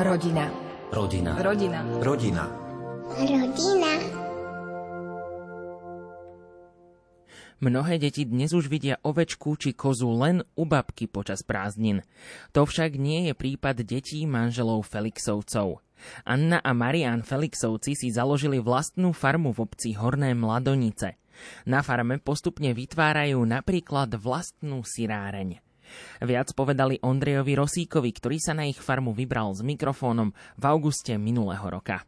Rodina. Rodina. Rodina. Rodina. Rodina. Mnohé deti dnes už vidia ovečku či kozu len u babky počas prázdnin. To však nie je prípad detí manželov Felixovcov. Anna a Marian Felixovci si založili vlastnú farmu v obci Horné Mladonice. Na farme postupne vytvárajú napríklad vlastnú siráreň. Viac povedali Ondrejovi Rosíkovi, ktorý sa na ich farmu vybral s mikrofónom v auguste minulého roka.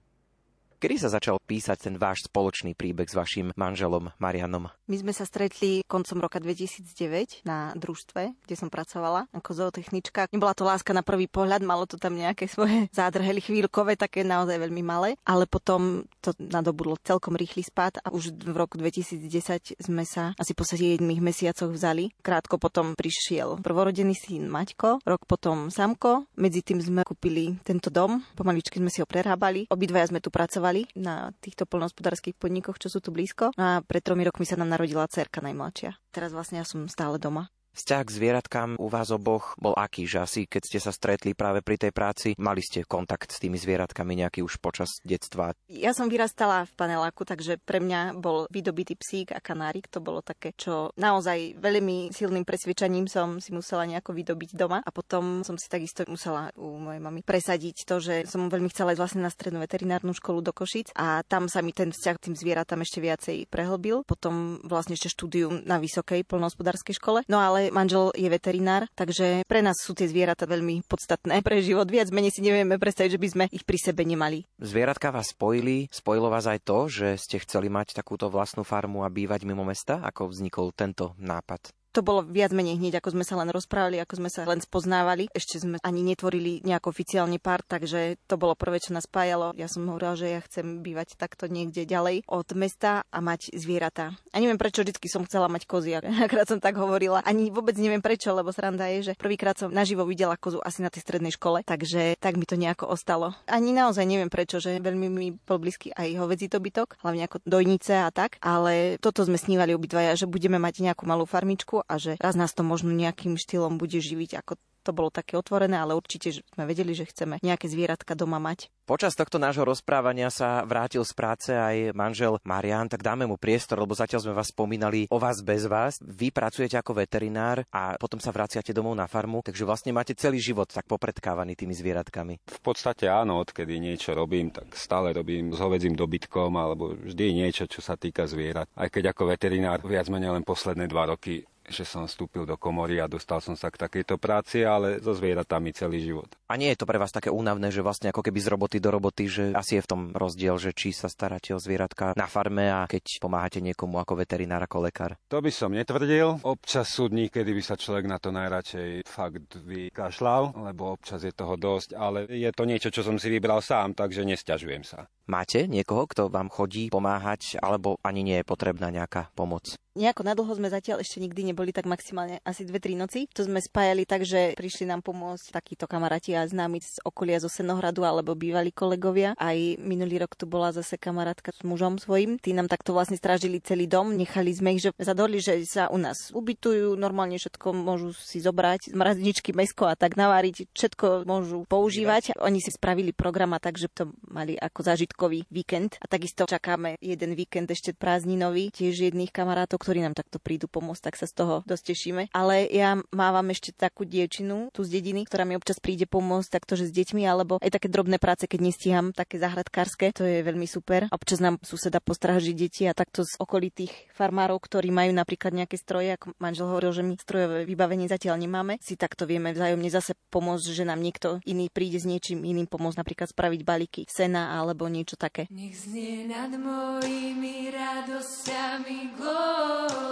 Kedy sa začal písať ten váš spoločný príbeh s vašim manželom Marianom? My sme sa stretli koncom roka 2009 na družstve, kde som pracovala ako zootechnička. Nebola to láska na prvý pohľad, malo to tam nejaké svoje zádrhely chvíľkové, také naozaj veľmi malé, ale potom to nadobudlo celkom rýchly spad a už v roku 2010 sme sa asi po 7 mesiacoch vzali. Krátko potom prišiel prvorodený syn Maťko, rok potom Samko. Medzi tým sme kúpili tento dom, pomaličky sme si ho prerábali. Obidvaja sme tu pracovali na týchto polnohospodárských podnikoch, čo sú tu blízko. A pred tromi rokmi sa nám narodila cerka najmladšia. Teraz vlastne ja som stále doma. Vzťah k zvieratkám u vás oboch bol aký, že asi keď ste sa stretli práve pri tej práci, mali ste kontakt s tými zvieratkami nejaký už počas detstva? Ja som vyrastala v paneláku, takže pre mňa bol vydobitý psík a kanárik. To bolo také, čo naozaj veľmi silným presvedčaním som si musela nejako vydobiť doma. A potom som si takisto musela u mojej mamy presadiť to, že som veľmi chcela ísť vlastne na strednú veterinárnu školu do Košic a tam sa mi ten vzťah k tým zvieratám ešte viacej prehlbil. Potom vlastne ešte štúdium na vysokej polnohospodárskej škole. No ale ale manžel je veterinár, takže pre nás sú tie zvieratá veľmi podstatné pre život. Viac menej si nevieme predstaviť, že by sme ich pri sebe nemali. Zvieratka vás spojili, spojilo vás aj to, že ste chceli mať takúto vlastnú farmu a bývať mimo mesta? Ako vznikol tento nápad? To bolo viac menej hneď, ako sme sa len rozprávali, ako sme sa len spoznávali. Ešte sme ani netvorili nejako oficiálne pár, takže to bolo prvé, čo nás spájalo. Ja som hovorila, že ja chcem bývať takto niekde ďalej od mesta a mať zvieratá. A neviem prečo vždy som chcela mať kozy, akrát som tak hovorila. Ani vôbec neviem prečo, lebo sranda je, že prvýkrát som naživo videla kozu asi na tej strednej škole, takže tak mi to nejako ostalo. Ani naozaj neviem prečo, že veľmi mi bol blízky aj hovedzí dobytok, hlavne ako dojnice a tak, ale toto sme snívali obidvaja, že budeme mať nejakú malú farmičku a že raz nás to možno nejakým štýlom bude živiť, ako to bolo také otvorené, ale určite sme vedeli, že chceme nejaké zvieratka doma mať. Počas tohto nášho rozprávania sa vrátil z práce aj manžel Marian, tak dáme mu priestor, lebo zatiaľ sme vás spomínali o vás bez vás. Vy pracujete ako veterinár a potom sa vraciate domov na farmu, takže vlastne máte celý život tak popredkávaný tými zvieratkami. V podstate áno, odkedy niečo robím, tak stále robím s hovedzím dobytkom alebo vždy niečo, čo sa týka zvierat. Aj keď ako veterinár viac menej len posledné dva roky že som vstúpil do komory a dostal som sa k takejto práci, ale so zvieratami celý život. A nie je to pre vás také únavné, že vlastne ako keby z roboty do roboty, že asi je v tom rozdiel, že či sa staráte o zvieratka na farme a keď pomáhate niekomu ako veterinár, ako lekár? To by som netvrdil. Občas sú dní, kedy by sa človek na to najradšej fakt vykašľal, lebo občas je toho dosť, ale je to niečo, čo som si vybral sám, takže nesťažujem sa. Máte niekoho, kto vám chodí pomáhať, alebo ani nie je potrebná nejaká pomoc? Nejako nadlho sme zatiaľ ešte nikdy neboli tak maximálne asi 2-3 noci. To sme spájali tak, že prišli nám pomôcť takíto kamaráti a známi z okolia zo Senohradu alebo bývalí kolegovia. Aj minulý rok tu bola zase kamarátka s mužom svojim. Tí nám takto vlastne strážili celý dom. Nechali sme ich, že zadorli, že sa u nás ubytujú, normálne všetko môžu si zobrať, mrazničky, mesko a tak naváriť, všetko môžu používať. Oni si spravili program a tak, že to mali ako zážitkový víkend. A takisto čakáme jeden víkend ešte prázdninový, tiež jedných kamarátov, ktorí nám takto prídu pomôcť, tak sa z toho dosť tešíme. Ale ja mávam ešte takú dievčinu tu z dediny, ktorá mi občas príde pomôcť takto, že s deťmi, alebo aj také drobné práce, keď nestíham, také zahradkárske, to je veľmi super. Občas nám suseda postráži deti a takto z okolitých farmárov, ktorí majú napríklad nejaké stroje, ako manžel hovoril, že my strojové vybavenie zatiaľ nemáme, si takto vieme vzájomne zase pomôcť, že nám niekto iný príde s niečím iným pomôcť, napríklad spraviť balíky sena alebo niečo také. Nech znie nad mojimi radosťami glória.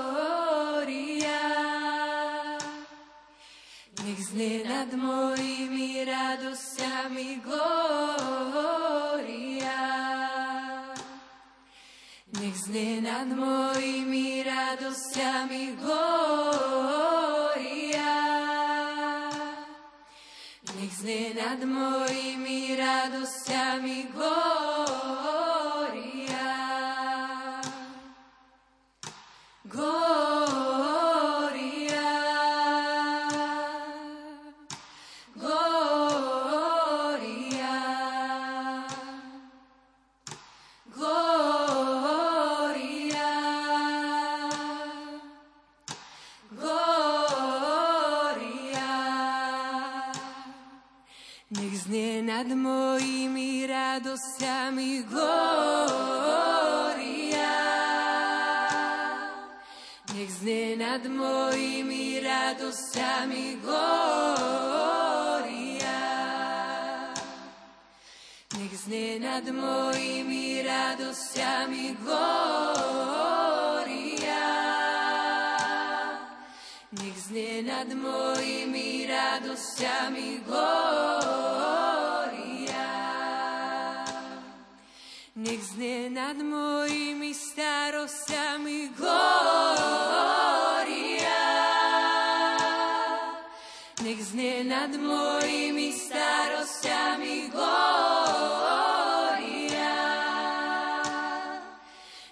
Nech znie nad mojimi radosťami Gloria. Nech znie nad mojimi radosťami Gloria. Nech znie nad mojimi radosťami Gloria. Nech znie nad mojimi radosťami glória. Nech znie nad mojimi radosťami glória. Nech znie nad mojimi radosťami glória. Nech znie nad mojimi radosťami glória. Nech znie nad mojimi starosťami glória. Nech znie nad mojimi starosťami glória.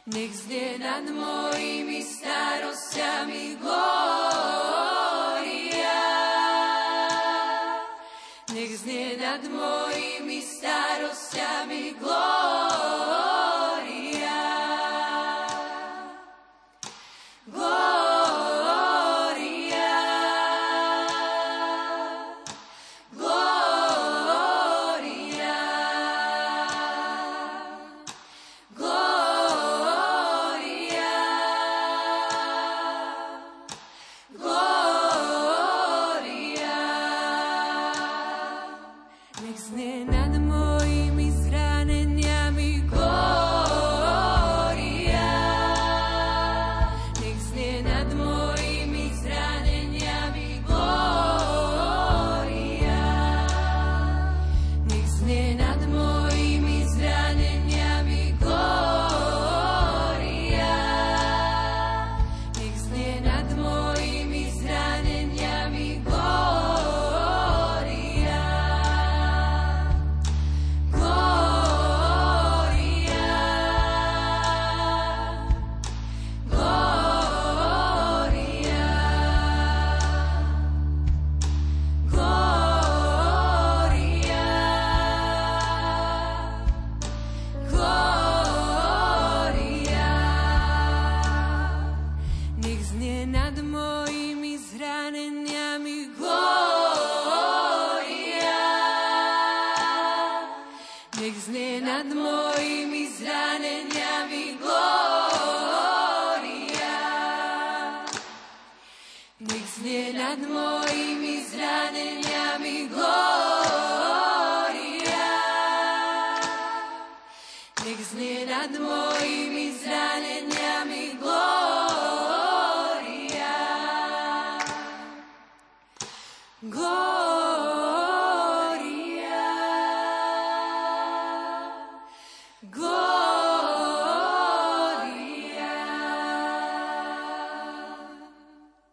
Nech znie nad mojimi starosťami glória. Nech znie nad mojimi starosťami glória. Nech znie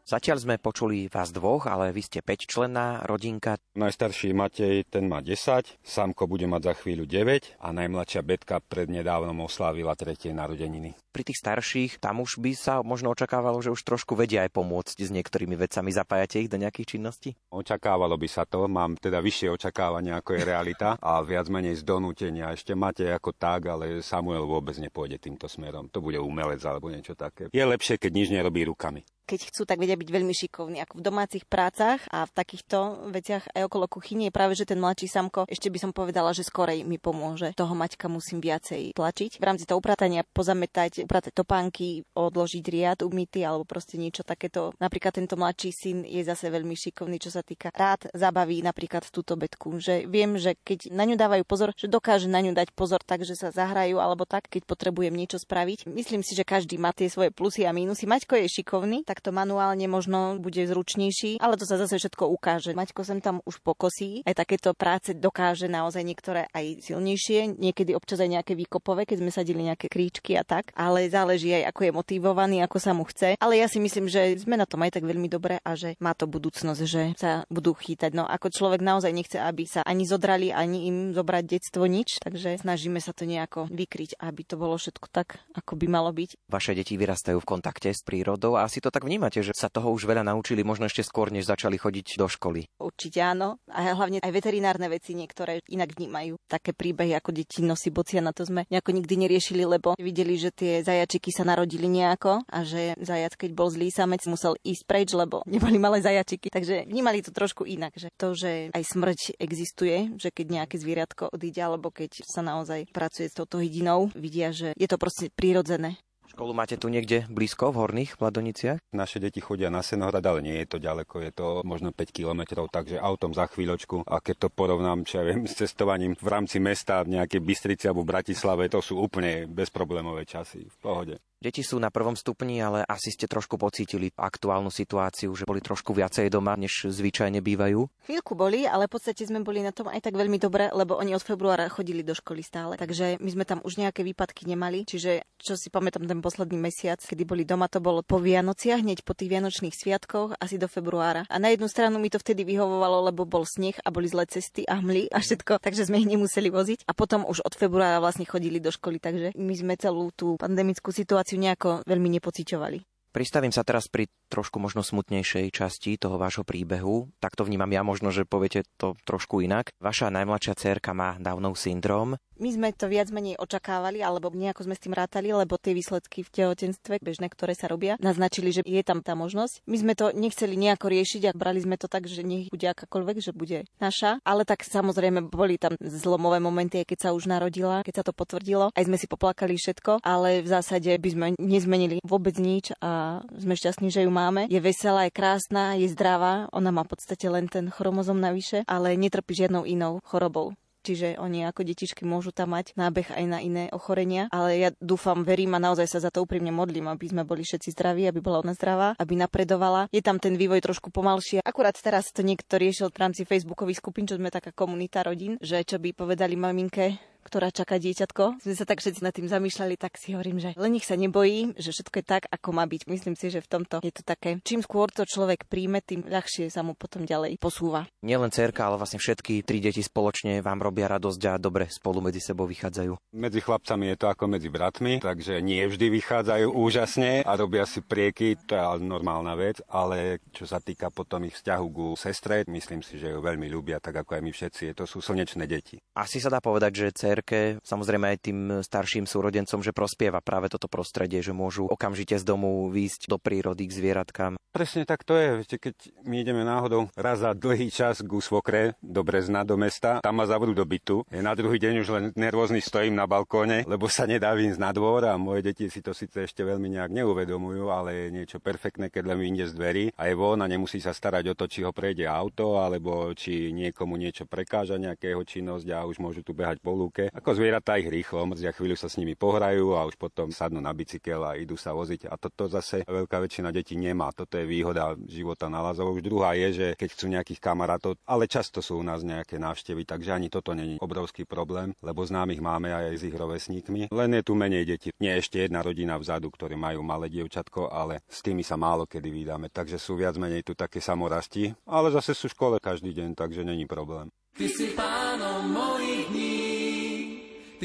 Zatiaľ sme počuli vás dvoch, ale vy ste 5-členná rodinka. Najstarší Matej, ten má 10, Samko bude mať za chvíľu 9 a najmladšia Betka prednedávnom oslávila tretie narodeniny. Pri tých starších tam už by sa možno očakávalo, že už trošku vedia aj pomôcť s niektorými vecami. Zapájate ich do nejakých činností? Očakávalo by sa to, mám teda vyššie očakávania, ako je realita a viac menej z donútenia. Ešte máte ako tak, ale Samuel vôbec nepôjde týmto smerom. To bude umelec alebo niečo také. Je lepšie, keď nič nerobí rukami. Keď chcú, tak vedia byť veľmi šikovní. Ako v domácich prácach a v takýchto veciach aj okolo kuchyne je práve, že ten mladší samko, ešte by som povedala, že skorej mi pomôže. Toho Maťka musím viacej tlačiť. V rámci toho upratania pozametať, upratať topánky, odložiť riad umytý alebo proste niečo takéto. Napríklad tento mladší syn je zase veľmi šikovný, čo sa týka rád zabaví napríklad túto betku. Že viem, že keď na ňu dávajú pozor, že dokáže na ňu dať pozor tak, že sa zahrajú alebo tak, keď potrebujem niečo spraviť. Myslím si, že každý má tie svoje plusy a mínusy. Maťko je šikovný, tak to manuálne možno bude zručnejší, ale to sa zase všetko ukáže. Maťko sem tam už pokosí, aj takéto práce dokáže naozaj niektoré aj silnejšie, niekedy občas aj nejaké výkopové, keď sme sadili nejaké kríčky a tak, ale záleží aj ako je motivovaný, ako sa mu chce. Ale ja si myslím, že sme na tom aj tak veľmi dobre a že má to budúcnosť, že sa budú chýtať. No ako človek naozaj nechce, aby sa ani zodrali, ani im zobrať detstvo nič, takže snažíme sa to nejako vykryť, aby to bolo všetko tak, ako by malo byť. Vaše deti vyrastajú v kontakte s prírodou a asi to tak vnímate, že sa toho už veľa naučili, možno ešte skôr, než začali chodiť do školy? Určite áno. A hlavne aj veterinárne veci niektoré inak vnímajú. Také príbehy, ako deti nosí bocia, na to sme nejako nikdy neriešili, lebo videli, že tie zajačiky sa narodili nejako a že zajac, keď bol zlý samec, musel ísť preč, lebo neboli malé zajačiky. Takže vnímali to trošku inak, že to, že aj smrť existuje, že keď nejaké zvieratko odíde, alebo keď sa naozaj pracuje s touto hydinou, vidia, že je to proste prirodzené. Školu máte tu niekde blízko, v Horných Mladoniciach? Naše deti chodia na Senohrad, ale nie je to ďaleko, je to možno 5 kilometrov, takže autom za chvíľočku. A keď to porovnám, čo ja viem, s cestovaním v rámci mesta v nejakej Bystrici alebo v Bratislave, to sú úplne bezproblémové časy, v pohode. Deti sú na prvom stupni, ale asi ste trošku pocítili aktuálnu situáciu, že boli trošku viacej doma, než zvyčajne bývajú. Chvíľku boli, ale v podstate sme boli na tom aj tak veľmi dobre, lebo oni od februára chodili do školy stále. Takže my sme tam už nejaké výpadky nemali. Čiže čo si pamätám ten posledný mesiac, kedy boli doma, to bolo po Vianociach, hneď po tých Vianočných sviatkoch, asi do februára. A na jednu stranu mi to vtedy vyhovovalo, lebo bol sneh a boli zlé cesty a hmly a všetko, takže sme ich nemuseli voziť. A potom už od februára vlastne chodili do školy, takže my sme celú tú pandemickú situáciu situáciu nejako veľmi nepociťovali. Pristavím sa teraz pri trošku možno smutnejšej časti toho vášho príbehu. Tak to vnímam ja, možno, že poviete to trošku inak. Vaša najmladšia dcerka má Downov syndrom. My sme to viac menej očakávali, alebo nejako sme s tým rátali, lebo tie výsledky v tehotenstve, bežné, ktoré sa robia, naznačili, že je tam tá možnosť. My sme to nechceli nejako riešiť a brali sme to tak, že nech bude akákoľvek, že bude naša. Ale tak samozrejme boli tam zlomové momenty, keď sa už narodila, keď sa to potvrdilo. Aj sme si poplakali všetko, ale v zásade by sme nezmenili vôbec nič a sme šťastní, že ju máme. Je veselá, je krásna, je zdravá. Ona má v podstate len ten chromozom navyše, ale netrpí žiadnou inou chorobou čiže oni ako detičky môžu tam mať nábeh aj na iné ochorenia, ale ja dúfam, verím a naozaj sa za to úprimne modlím, aby sme boli všetci zdraví, aby bola ona zdravá, aby napredovala. Je tam ten vývoj trošku pomalšie. Akurát teraz to niekto riešil v rámci facebookových skupín, čo sme taká komunita rodín, že čo by povedali maminke, ktorá čaká dieťatko. Sme sa tak všetci nad tým zamýšľali, tak si hovorím, že len nich sa nebojí, že všetko je tak, ako má byť. Myslím si, že v tomto je to také, čím skôr to človek príjme, tým ľahšie sa mu potom ďalej posúva. Nielen cerka, ale vlastne všetky tri deti spoločne vám robia radosť a dobre spolu medzi sebou vychádzajú. Medzi chlapcami je to ako medzi bratmi, takže nie vždy vychádzajú úžasne a robia si prieky, to je normálna vec, ale čo sa týka potom ich vzťahu ku sestre, myslím si, že ju veľmi ľúbia, tak ako aj my všetci. To sú slnečné deti. Asi sa dá povedať, že cerke, samozrejme aj tým starším súrodencom, že prospieva práve toto prostredie, že môžu okamžite z domu výjsť do prírody k zvieratkám. Presne tak to je. Viete, keď my ideme náhodou raz za dlhý čas ku svokre do Brezna, do mesta, tam ma zavrú do bytu. Na druhý deň už len nervózny stojím na balkóne, lebo sa nedá výjsť na dvor a moje deti si to síce ešte veľmi nejak neuvedomujú, ale je niečo perfektné, keď len vyjde z dverí a je von a nemusí sa starať o to, či ho prejde auto, alebo či niekomu niečo prekáža nejakého činnosť a už môžu tu behať po lúke ako zvieratá ich rýchlo mrzia, chvíľu sa s nimi pohrajú a už potom sadnú na bicykel a idú sa voziť. A toto zase veľká väčšina detí nemá. Toto je výhoda života na Lazovo. Už druhá je, že keď chcú nejakých kamarátov, ale často sú u nás nejaké návštevy, takže ani toto není obrovský problém, lebo známych máme aj s ich rovesníkmi. Len je tu menej detí. Nie ešte jedna rodina vzadu, ktorí majú malé dievčatko, ale s tými sa málo kedy vydáme. Takže sú viac menej tu také samorasti, ale zase sú v škole každý deň, takže není problém. Ty si pánom mojich dní,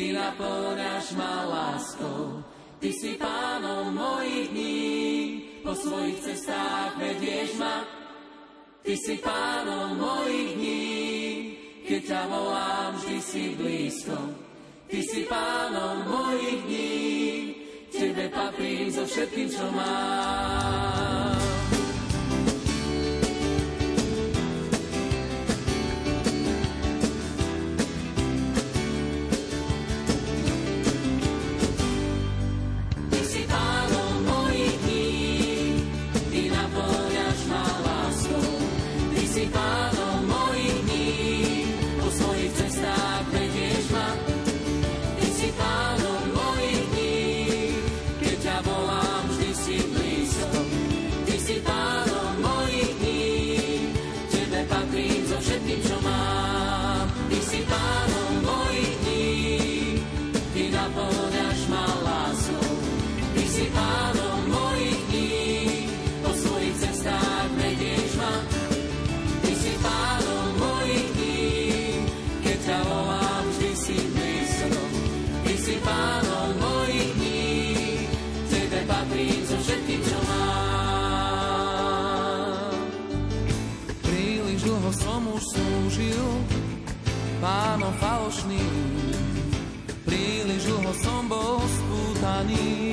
Ty naplňaš ma láskou, Ty si pánom mojich dní, po svojich cestách vedieš ma. Ty si pánom mojich dní, keď ťa volám, vždy si blízko. Ty si pánom mojich dní, Tebe patrím so všetkým, čo mám. pánom falošným. Príliš dlho som bol spútaný.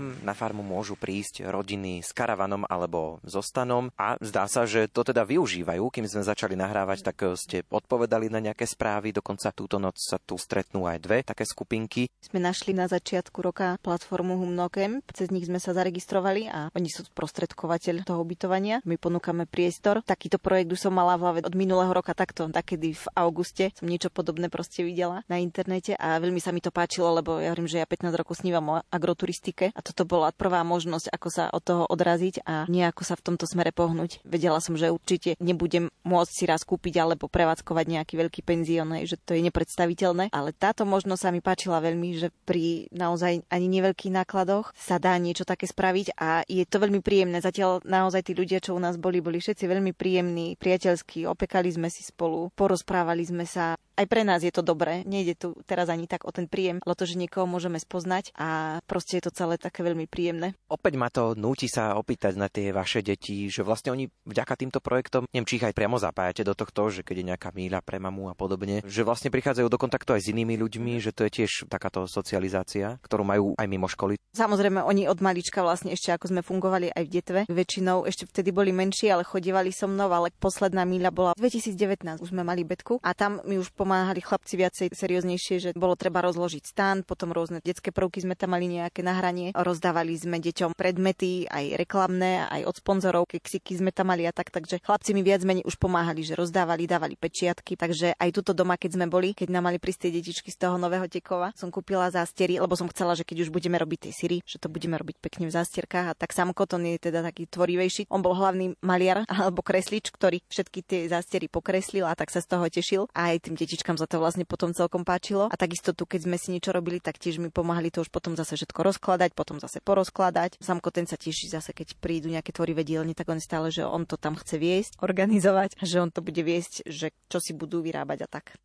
K vám na farmu môžu prísť rodiny s karavanom alebo so stanom a zdá sa, že to teda využívajú. Kým sme začali nahrávať, tak eh, ste odpovedali na nejaké správy, dokonca túto noc sa tu stretnú aj dve také skupinky. Sme našli na začiatku roka platformu Humnocamp, cez nich sme sa zaregistrovali a oni sú prostredkovateľ toho ubytovania. My ponúkame priestor. Takýto projekt už som mala v hlave od minulého roka takto, takedy v auguste som niečo podobné proste videla na internete a veľmi sa mi to páčilo, lebo ja hovorím, že ja 15 rokov snívam o agroturistike a toto bola prvá možnosť, ako sa od toho odraziť a nejako sa v tomto smere pohnúť. Vedela som, že určite nebudem môcť si raz kúpiť alebo prevádzkovať nejaký veľký penzión, že to je nepredstaviteľné, ale táto možnosť sa mi páčila veľmi, že pri naozaj ani neveľkých nákladoch sa dá niečo také spraviť a je to veľmi príjemné. Zatiaľ naozaj tí ľudia, čo u nás boli, boli všetci veľmi príjemní, priateľskí, opekali sme si spolu, porozprávali sme sa aj pre nás je to dobré. Nejde tu teraz ani tak o ten príjem, ale to, že niekoho môžeme spoznať a proste je to celé také veľmi príjemné. Opäť ma to núti sa opýtať na tie vaše deti, že vlastne oni vďaka týmto projektom, neviem, či ich aj priamo zapájate do tohto, že keď je nejaká míľa pre mamu a podobne, že vlastne prichádzajú do kontaktu aj s inými ľuďmi, že to je tiež takáto socializácia, ktorú majú aj mimo školy. Samozrejme, oni od malička vlastne ešte ako sme fungovali aj v detve, väčšinou ešte vtedy boli menší, ale chodívali so mnou, ale posledná míľa bola 2019, už sme mali betku a tam mi už pomáhali chlapci viacej serióznejšie, že bolo treba rozložiť stan, potom rôzne detské prvky sme tam mali nejaké nahranie, rozdávali sme deťom predmety, aj reklamné, aj od sponzorov, keksiky sme tam mali a tak, takže chlapci mi viac menej už pomáhali, že rozdávali, dávali pečiatky, takže aj tuto doma, keď sme boli, keď nám mali prísť detičky z toho nového tekova, som kúpila zástiery, lebo som chcela, že keď už budeme robiť tie syry, že to budeme robiť pekne v zástierkách a tak sám Koton je teda taký tvorivejší. On bol hlavný maliar alebo kreslič, ktorý všetky tie zástiery pokreslil a tak sa z toho tešil. A aj tým detičkám za to vlastne potom celkom páčilo. A takisto tu, keď sme si niečo robili, tak tiež mi pomáhali to už potom zase všetko rozkladať, potom zase porozkladať. Samko ten sa teší zase, keď prídu nejaké tvorivé dielne, tak on stále, že on to tam chce viesť, organizovať, že on to bude viesť, že čo si budú vyrábať a tak.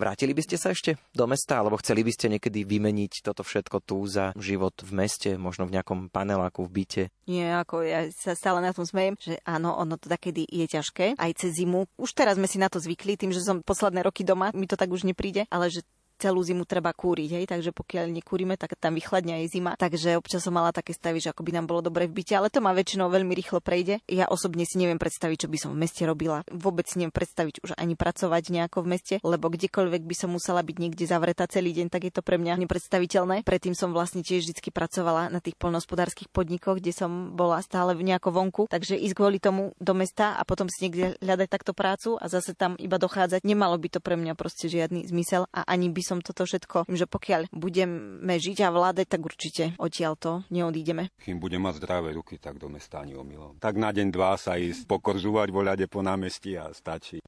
Vrátili by ste sa ešte do mesta, alebo chceli by ste niekedy vymeniť toto všetko tu za život v meste, možno v nejakom paneláku v byte? Nie, ako ja sa stále na tom smejem, že áno, ono to takedy je ťažké, aj cez zimu. Už teraz sme si na to zvykli, tým, že som posledné roky doma, mi to tak už nepríde, ale že celú zimu treba kúriť, hej, takže pokiaľ nekúrime, tak tam vychladne aj zima. Takže občas som mala také stavy, že ako by nám bolo dobre v byte, ale to ma väčšinou veľmi rýchlo prejde. Ja osobne si neviem predstaviť, čo by som v meste robila. Vôbec si neviem predstaviť už ani pracovať nejako v meste, lebo kdekoľvek by som musela byť niekde zavretá celý deň, tak je to pre mňa nepredstaviteľné. Predtým som vlastne tiež vždy pracovala na tých poľnohospodárskych podnikoch, kde som bola stále nejako vonku, takže ísť kvôli tomu do mesta a potom si niekde hľadať takto prácu a zase tam iba dochádzať, nemalo by to pre mňa proste žiadny zmysel a ani by som toto všetko, že pokiaľ budeme žiť a vládať, tak určite odtiaľ to neodídeme. Kým budem mať zdravé ruky, tak do mesta ani omylom. Tak na deň, dva sa ísť pokorzúvať voľade po námestí a stačí.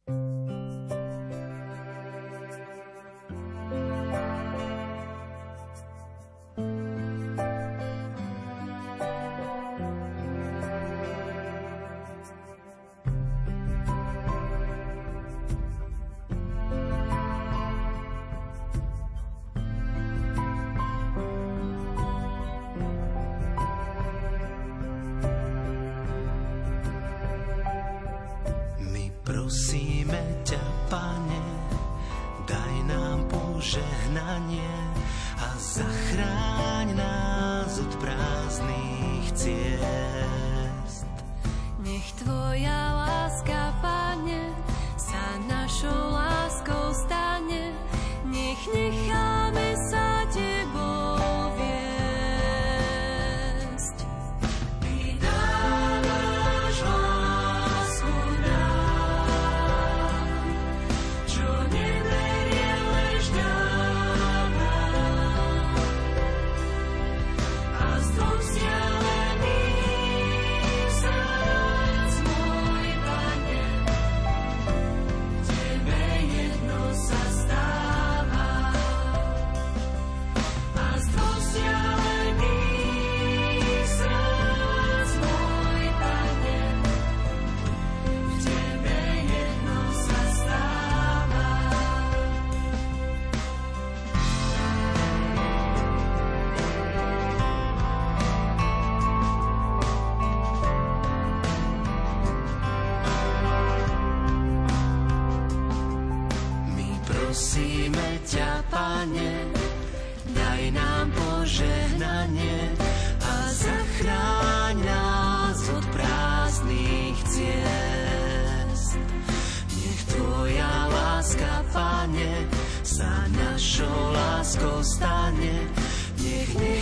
clear.